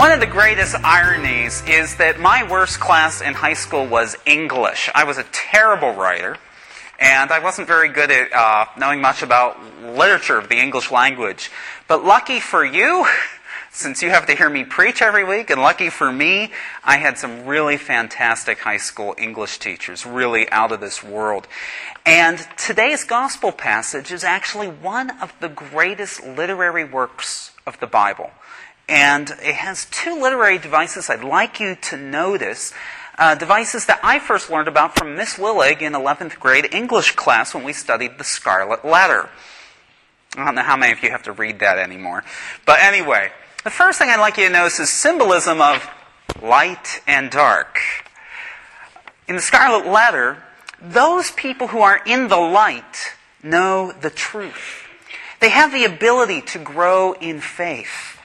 One of the greatest ironies is that my worst class in high school was English. I was a terrible writer, and I wasn't very good at uh, knowing much about literature of the English language. But lucky for you, since you have to hear me preach every week, and lucky for me, I had some really fantastic high school English teachers, really out of this world. And today's gospel passage is actually one of the greatest literary works of the Bible. And it has two literary devices I'd like you to notice. Uh, devices that I first learned about from Miss Willig in 11th grade English class when we studied the Scarlet Letter. I don't know how many of you have to read that anymore. But anyway, the first thing I'd like you to notice is symbolism of light and dark. In the Scarlet Letter, those people who are in the light know the truth. They have the ability to grow in faith.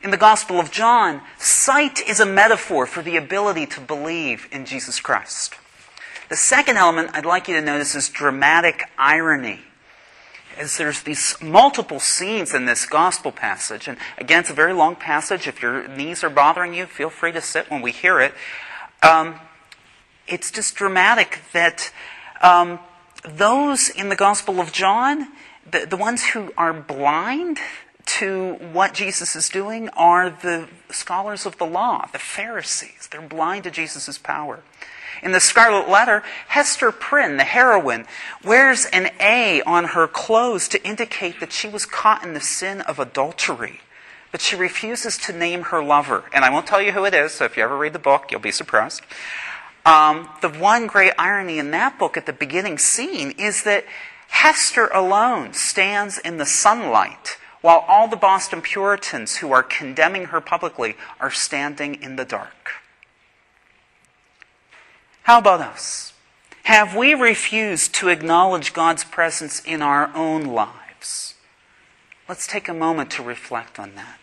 In the Gospel of John, sight is a metaphor for the ability to believe in Jesus Christ. The second element I'd like you to notice is dramatic irony. As there's these multiple scenes in this gospel passage, and again, it's a very long passage. If your knees are bothering you, feel free to sit when we hear it. Um, it's just dramatic that um, those in the Gospel of John, the, the ones who are blind, to what Jesus is doing are the scholars of the law, the Pharisees. They're blind to Jesus' power. In the Scarlet Letter, Hester Prynne, the heroine, wears an A on her clothes to indicate that she was caught in the sin of adultery. But she refuses to name her lover. And I won't tell you who it is, so if you ever read the book, you'll be surprised. Um, the one great irony in that book at the beginning scene is that Hester alone stands in the sunlight while all the Boston Puritans who are condemning her publicly are standing in the dark. How about us? Have we refused to acknowledge God's presence in our own lives? Let's take a moment to reflect on that.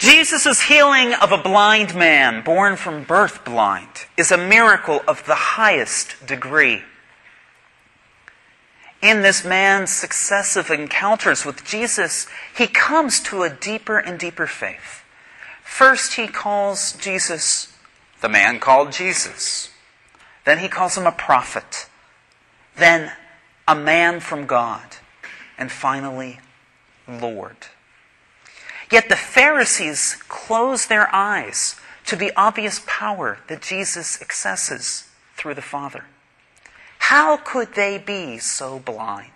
Jesus' healing of a blind man born from birth blind is a miracle of the highest degree in this man's successive encounters with Jesus, he comes to a deeper and deeper faith. First, he calls Jesus the man called Jesus. Then he calls him a prophet. Then a man from God. And finally, Lord. Yet the Pharisees close their eyes to the obvious power that Jesus accesses through the Father. How could they be so blind?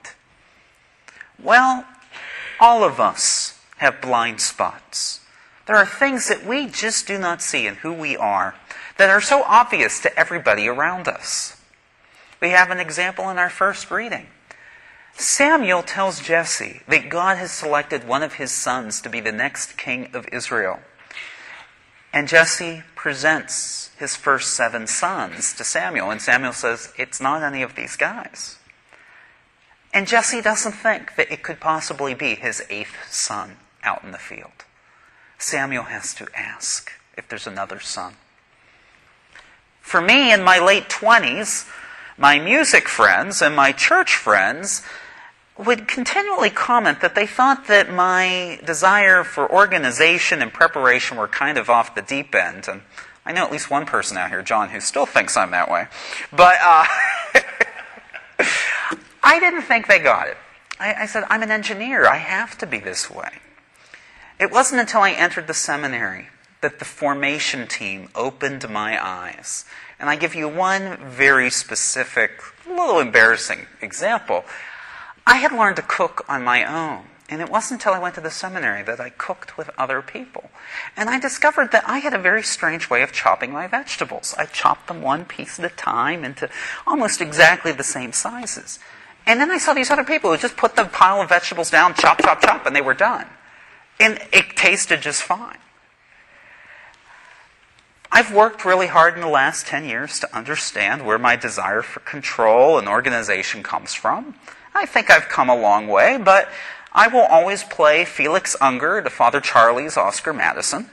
Well, all of us have blind spots. There are things that we just do not see in who we are that are so obvious to everybody around us. We have an example in our first reading. Samuel tells Jesse that God has selected one of his sons to be the next king of Israel. And Jesse presents his first seven sons to Samuel, and Samuel says, It's not any of these guys. And Jesse doesn't think that it could possibly be his eighth son out in the field. Samuel has to ask if there's another son. For me, in my late 20s, my music friends and my church friends would continually comment that they thought that my desire for organization and preparation were kind of off the deep end. And I know at least one person out here, John, who still thinks I'm that way. But uh, I didn't think they got it. I, I said, I'm an engineer. I have to be this way. It wasn't until I entered the seminary that the formation team opened my eyes. And I give you one very specific, little embarrassing example. I had learned to cook on my own. And it wasn't until I went to the seminary that I cooked with other people. And I discovered that I had a very strange way of chopping my vegetables. I chopped them one piece at a time into almost exactly the same sizes. And then I saw these other people who just put the pile of vegetables down, chop, chop, chop, and they were done. And it tasted just fine. I've worked really hard in the last 10 years to understand where my desire for control and organization comes from. I think I've come a long way, but I will always play Felix Unger to Father Charlie's Oscar Madison.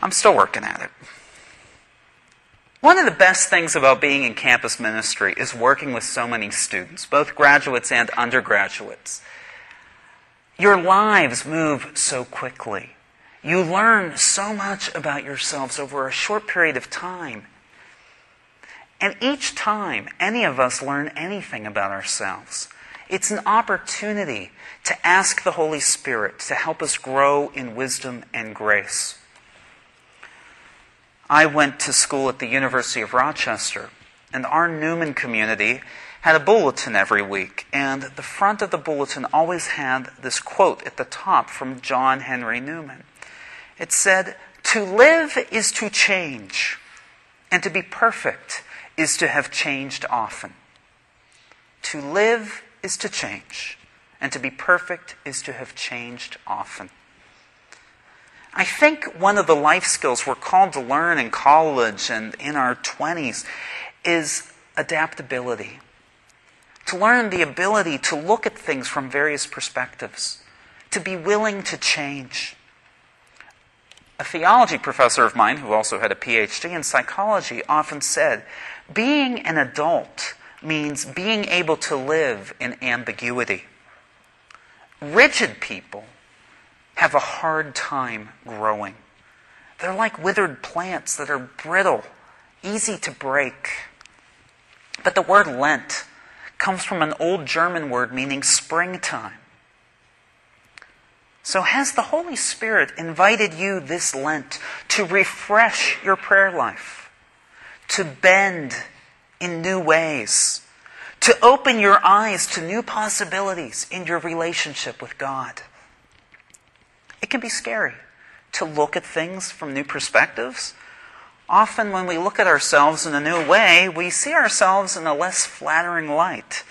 I'm still working at it. One of the best things about being in campus ministry is working with so many students, both graduates and undergraduates. Your lives move so quickly. You learn so much about yourselves over a short period of time. And each time any of us learn anything about ourselves, it's an opportunity to ask the Holy Spirit to help us grow in wisdom and grace. I went to school at the University of Rochester, and our Newman community had a bulletin every week, and the front of the bulletin always had this quote at the top from John Henry Newman. It said, To live is to change, and to be perfect is to have changed often. To live is to change, and to be perfect is to have changed often. I think one of the life skills we're called to learn in college and in our 20s is adaptability. To learn the ability to look at things from various perspectives, to be willing to change. A theology professor of mine, who also had a PhD in psychology, often said, Being an adult means being able to live in ambiguity. Rigid people have a hard time growing. They're like withered plants that are brittle, easy to break. But the word Lent comes from an old German word meaning springtime. So, has the Holy Spirit invited you this Lent to refresh your prayer life, to bend in new ways, to open your eyes to new possibilities in your relationship with God? It can be scary to look at things from new perspectives. Often, when we look at ourselves in a new way, we see ourselves in a less flattering light.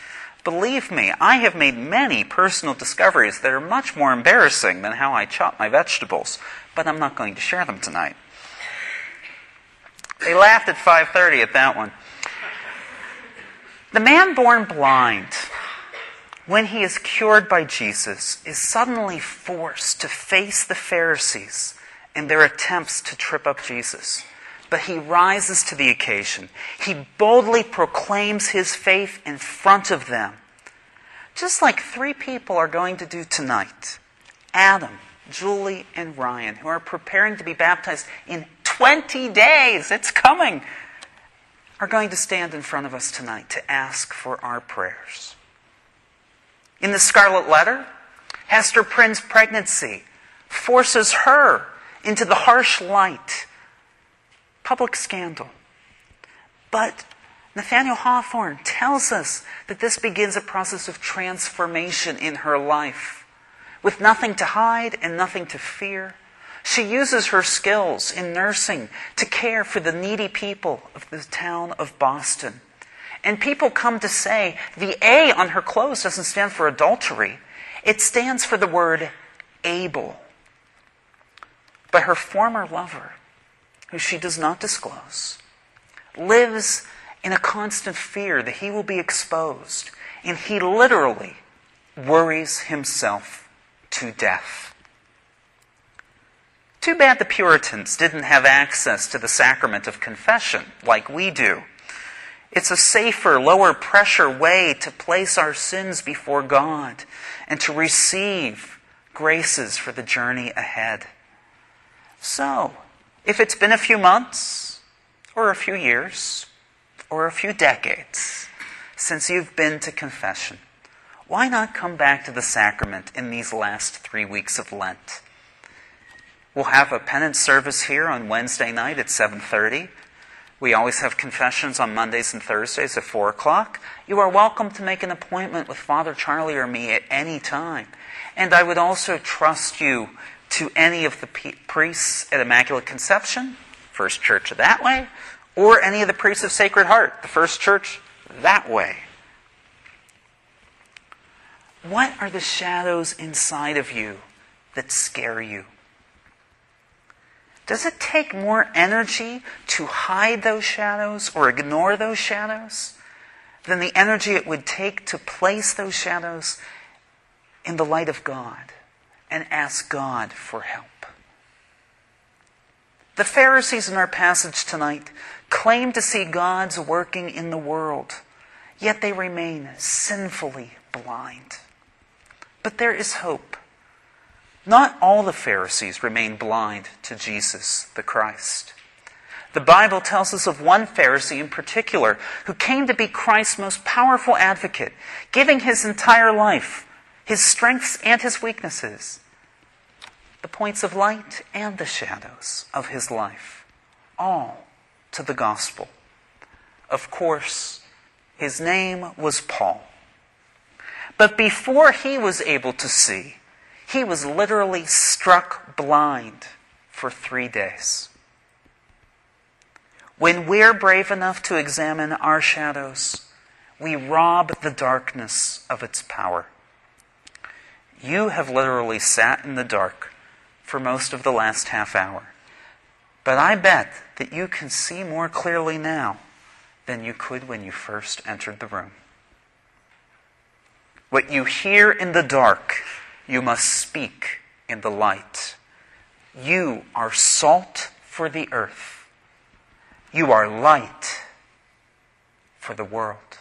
Believe me, I have made many personal discoveries that are much more embarrassing than how I chop my vegetables, but I'm not going to share them tonight. They laughed at 5:30 at that one. The man born blind when he is cured by Jesus, is suddenly forced to face the Pharisees and their attempts to trip up Jesus. But he rises to the occasion. He boldly proclaims his faith in front of them, just like three people are going to do tonight Adam, Julie, and Ryan, who are preparing to be baptized in 20 days. It's coming. Are going to stand in front of us tonight to ask for our prayers. In the Scarlet Letter, Hester Prynne's pregnancy forces her into the harsh light. Public scandal. But Nathaniel Hawthorne tells us that this begins a process of transformation in her life. With nothing to hide and nothing to fear, she uses her skills in nursing to care for the needy people of the town of Boston. And people come to say the A on her clothes doesn't stand for adultery, it stands for the word able. But her former lover, who she does not disclose, lives in a constant fear that he will be exposed, and he literally worries himself to death. Too bad the Puritans didn't have access to the sacrament of confession like we do. It's a safer, lower pressure way to place our sins before God and to receive graces for the journey ahead. So, if it's been a few months, or a few years, or a few decades since you've been to confession, why not come back to the sacrament in these last three weeks of Lent? We'll have a penance service here on Wednesday night at 7:30. We always have confessions on Mondays and Thursdays at 4 o'clock. You are welcome to make an appointment with Father Charlie or me at any time. And I would also trust you to any of the priests at Immaculate Conception, First Church that way, or any of the priests of Sacred Heart, the First Church that way. What are the shadows inside of you that scare you? Does it take more energy to hide those shadows or ignore those shadows than the energy it would take to place those shadows in the light of God and ask God for help? The Pharisees in our passage tonight claim to see God's working in the world, yet they remain sinfully blind. But there is hope Not all the Pharisees remained blind to Jesus the Christ. The Bible tells us of one Pharisee in particular who came to be Christ's most powerful advocate, giving his entire life, his strengths and his weaknesses, the points of light and the shadows of his life, all to the gospel. Of course, his name was Paul. But before he was able to see, he was literally struck blind for three days. When we're brave enough to examine our shadows, we rob the darkness of its power. You have literally sat in the dark for most of the last half hour. But I bet that you can see more clearly now than you could when you first entered the room. What you hear in the dark, you must speak in the light. You are salt for the earth. You are light for the world.